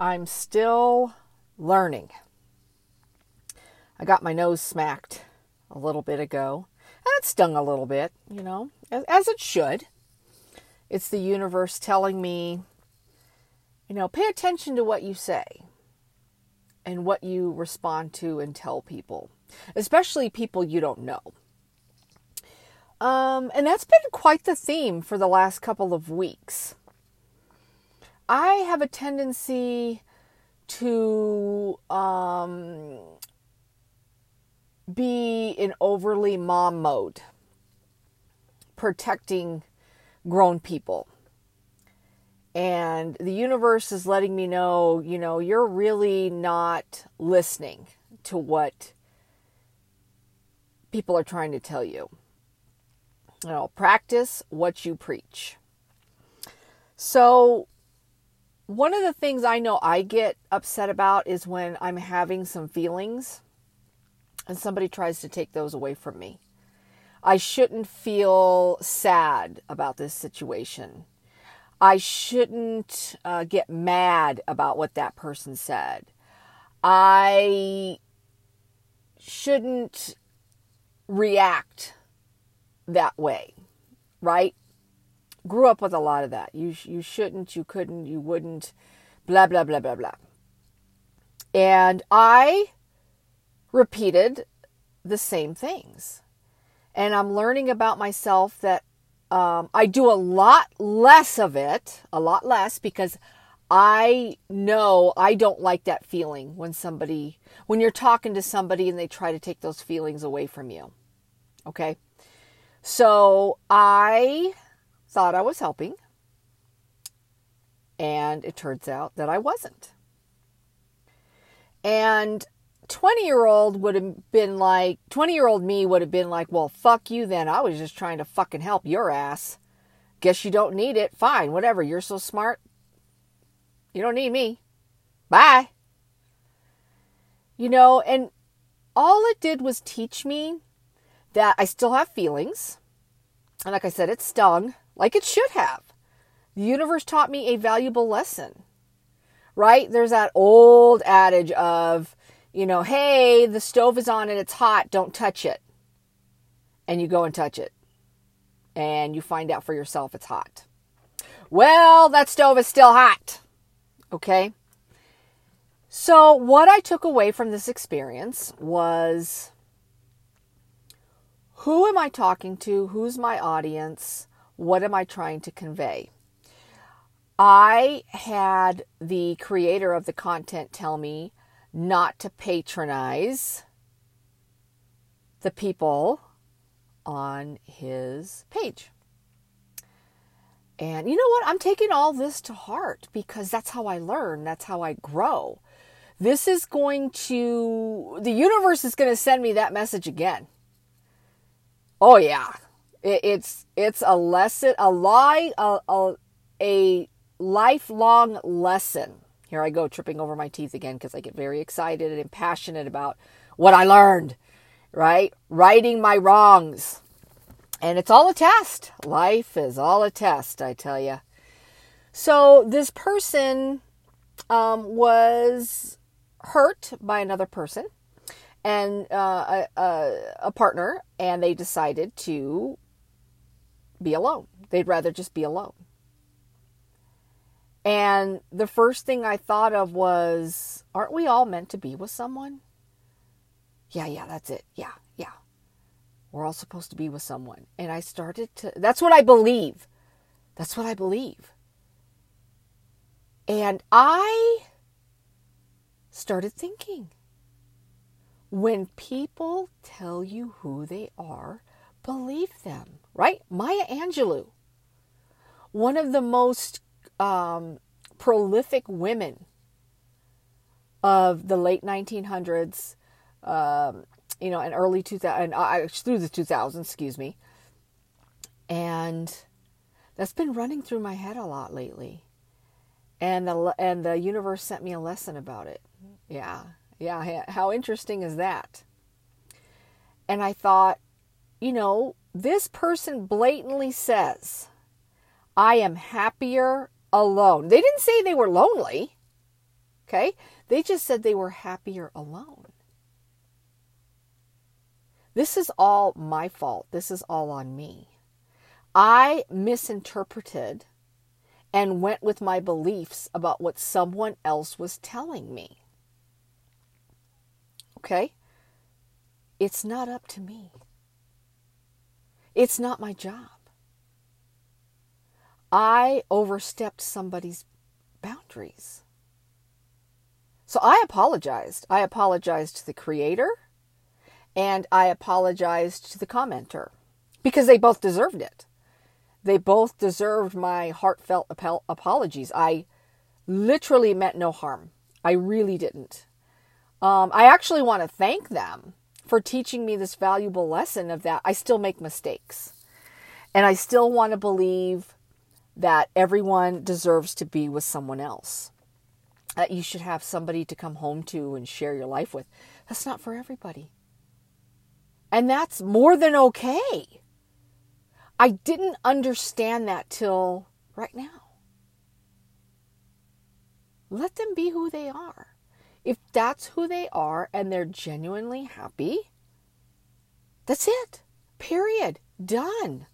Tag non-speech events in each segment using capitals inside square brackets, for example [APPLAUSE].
I'm still learning. I got my nose smacked a little bit ago, and it stung a little bit, you know, as it should. It's the universe telling me, you know, pay attention to what you say and what you respond to and tell people, especially people you don't know. Um, and that's been quite the theme for the last couple of weeks. I have a tendency to um, be in overly mom mode, protecting grown people. And the universe is letting me know, you know, you're really not listening to what people are trying to tell you. You know, practice what you preach. So, one of the things I know I get upset about is when I'm having some feelings and somebody tries to take those away from me. I shouldn't feel sad about this situation. I shouldn't uh, get mad about what that person said. I shouldn't react that way, right? Grew up with a lot of that. You you shouldn't, you couldn't, you wouldn't, blah blah blah blah blah. And I repeated the same things. And I'm learning about myself that um, I do a lot less of it, a lot less, because I know I don't like that feeling when somebody, when you're talking to somebody and they try to take those feelings away from you. Okay. So I thought I was helping. And it turns out that I wasn't. And 20 year old would have been like, 20 year old me would have been like, well, fuck you then. I was just trying to fucking help your ass. Guess you don't need it. Fine, whatever. You're so smart. You don't need me. Bye. You know, and all it did was teach me that I still have feelings. And like I said, it stung like it should have. The universe taught me a valuable lesson, right? There's that old adage of, you know, hey, the stove is on and it's hot, don't touch it. And you go and touch it. And you find out for yourself it's hot. Well, that stove is still hot. Okay? So, what I took away from this experience was who am I talking to? Who's my audience? What am I trying to convey? I had the creator of the content tell me not to patronize the people on his page. And you know what? I'm taking all this to heart because that's how I learn, that's how I grow. This is going to, the universe is going to send me that message again. Oh, yeah. It, it's, it's a lesson, a lie, a, a, a lifelong lesson here I go tripping over my teeth again because I get very excited and passionate about what I learned, right? Righting my wrongs. And it's all a test. Life is all a test, I tell you. So this person um, was hurt by another person and uh, a, a, a partner, and they decided to be alone. They'd rather just be alone. And the first thing I thought of was, aren't we all meant to be with someone? Yeah, yeah, that's it. Yeah, yeah. We're all supposed to be with someone. And I started to, that's what I believe. That's what I believe. And I started thinking when people tell you who they are, believe them, right? Maya Angelou, one of the most um, prolific women of the late 1900s, um, you know, and early 2000, uh, through the 2000s, excuse me. And that's been running through my head a lot lately. And the, and the universe sent me a lesson about it. Yeah. Yeah. How interesting is that? And I thought, you know, this person blatantly says, I am happier alone. They didn't say they were lonely. Okay? They just said they were happier alone. This is all my fault. This is all on me. I misinterpreted and went with my beliefs about what someone else was telling me. Okay? It's not up to me. It's not my job. I overstepped somebody's boundaries. So I apologized. I apologized to the creator and I apologized to the commenter because they both deserved it. They both deserved my heartfelt ap- apologies. I literally meant no harm. I really didn't. Um, I actually want to thank them for teaching me this valuable lesson of that I still make mistakes. And I still want to believe that everyone deserves to be with someone else. That you should have somebody to come home to and share your life with. That's not for everybody. And that's more than okay. I didn't understand that till right now. Let them be who they are. If that's who they are and they're genuinely happy, that's it. Period. Done.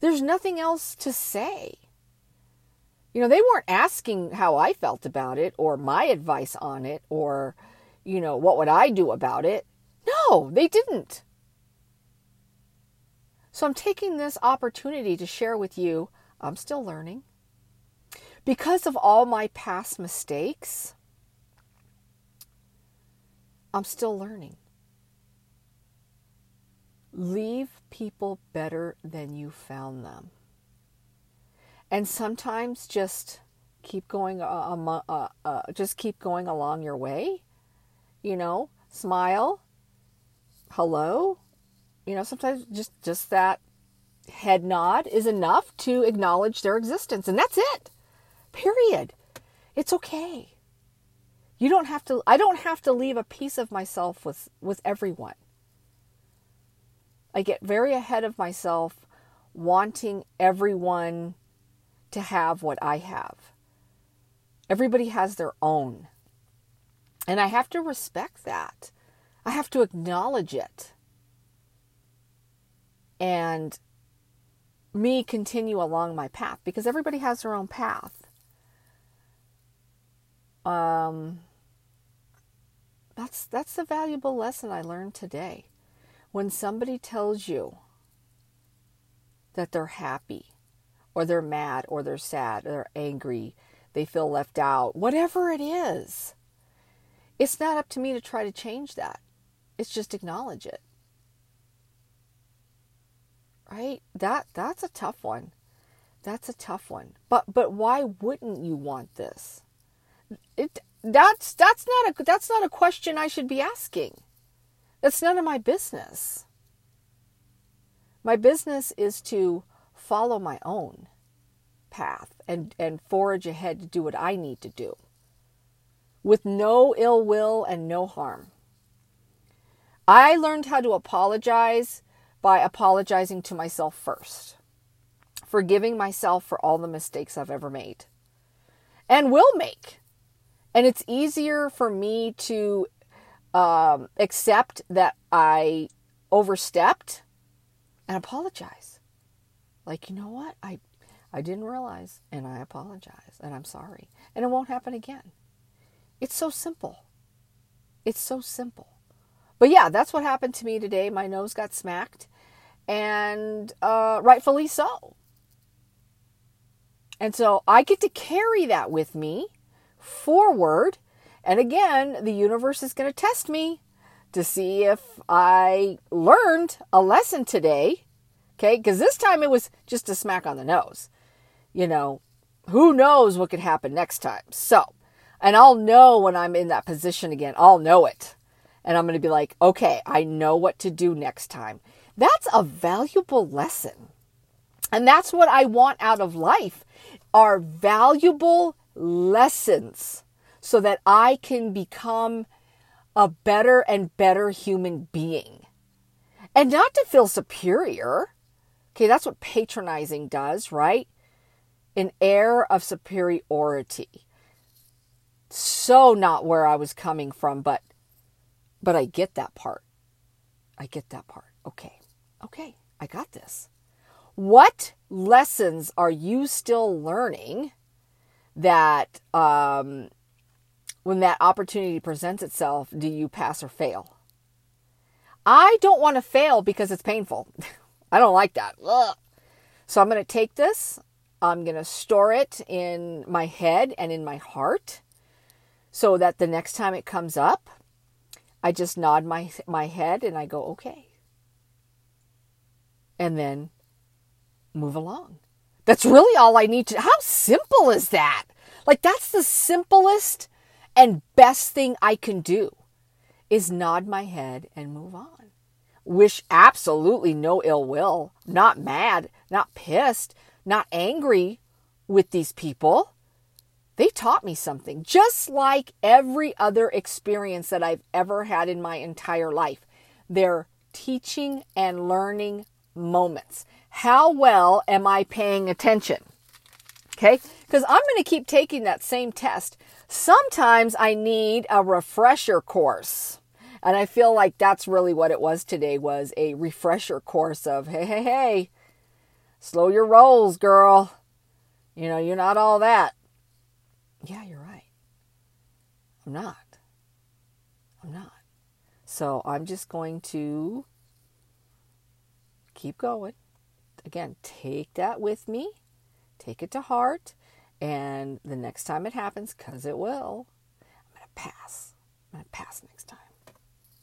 There's nothing else to say. You know, they weren't asking how I felt about it or my advice on it or, you know, what would I do about it. No, they didn't. So I'm taking this opportunity to share with you I'm still learning. Because of all my past mistakes, I'm still learning. Leave people better than you found them. And sometimes just keep going uh, uh, uh, just keep going along your way. You know, smile, hello. You know, sometimes just just that head nod is enough to acknowledge their existence and that's it. Period. It's okay. You don't have to I don't have to leave a piece of myself with with everyone. I get very ahead of myself wanting everyone to have what I have. Everybody has their own. And I have to respect that. I have to acknowledge it. And me continue along my path because everybody has their own path. Um, that's that's the valuable lesson I learned today. When somebody tells you that they're happy or they're mad or they're sad or they're angry, they feel left out, whatever it is. It's not up to me to try to change that. It's just acknowledge it. Right? That that's a tough one. That's a tough one. But but why wouldn't you want this? It that's that's not a that's not a question I should be asking. That's none of my business. My business is to follow my own path and, and forge ahead to do what I need to do with no ill will and no harm. I learned how to apologize by apologizing to myself first, forgiving myself for all the mistakes I've ever made and will make. And it's easier for me to um, accept that I overstepped and apologize. Like, you know what? I I didn't realize and I apologize and I'm sorry. And it won't happen again. It's so simple. It's so simple. But yeah, that's what happened to me today. My nose got smacked and uh, rightfully so. And so I get to carry that with me forward. And again, the universe is going to test me to see if I learned a lesson today. Okay, because this time it was just a smack on the nose. You know, who knows what could happen next time. So, and I'll know when I'm in that position again. I'll know it. And I'm going to be like, okay, I know what to do next time. That's a valuable lesson. And that's what I want out of life are valuable lessons so that I can become a better and better human being. And not to feel superior. Okay, that's what patronizing does, right? An air of superiority. so not where I was coming from, but but I get that part. I get that part. Okay. Okay. I got this. What lessons are you still learning that um, when that opportunity presents itself, do you pass or fail? I don't want to fail because it's painful. [LAUGHS] I don't like that. Ugh. So I'm going to take this, I'm going to store it in my head and in my heart so that the next time it comes up, I just nod my my head and I go, "Okay." And then move along. That's really all I need to How simple is that? Like that's the simplest and best thing I can do is nod my head and move on. Wish absolutely no ill will, not mad, not pissed, not angry with these people. They taught me something, just like every other experience that I've ever had in my entire life. They're teaching and learning moments. How well am I paying attention? Okay, because I'm going to keep taking that same test. Sometimes I need a refresher course. And I feel like that's really what it was today was a refresher course of hey hey hey slow your rolls girl. You know, you're not all that. Yeah, you're right. I'm not. I'm not. So I'm just going to keep going. Again, take that with me, take it to heart, and the next time it happens, because it will, I'm going to pass. I'm going to pass next time.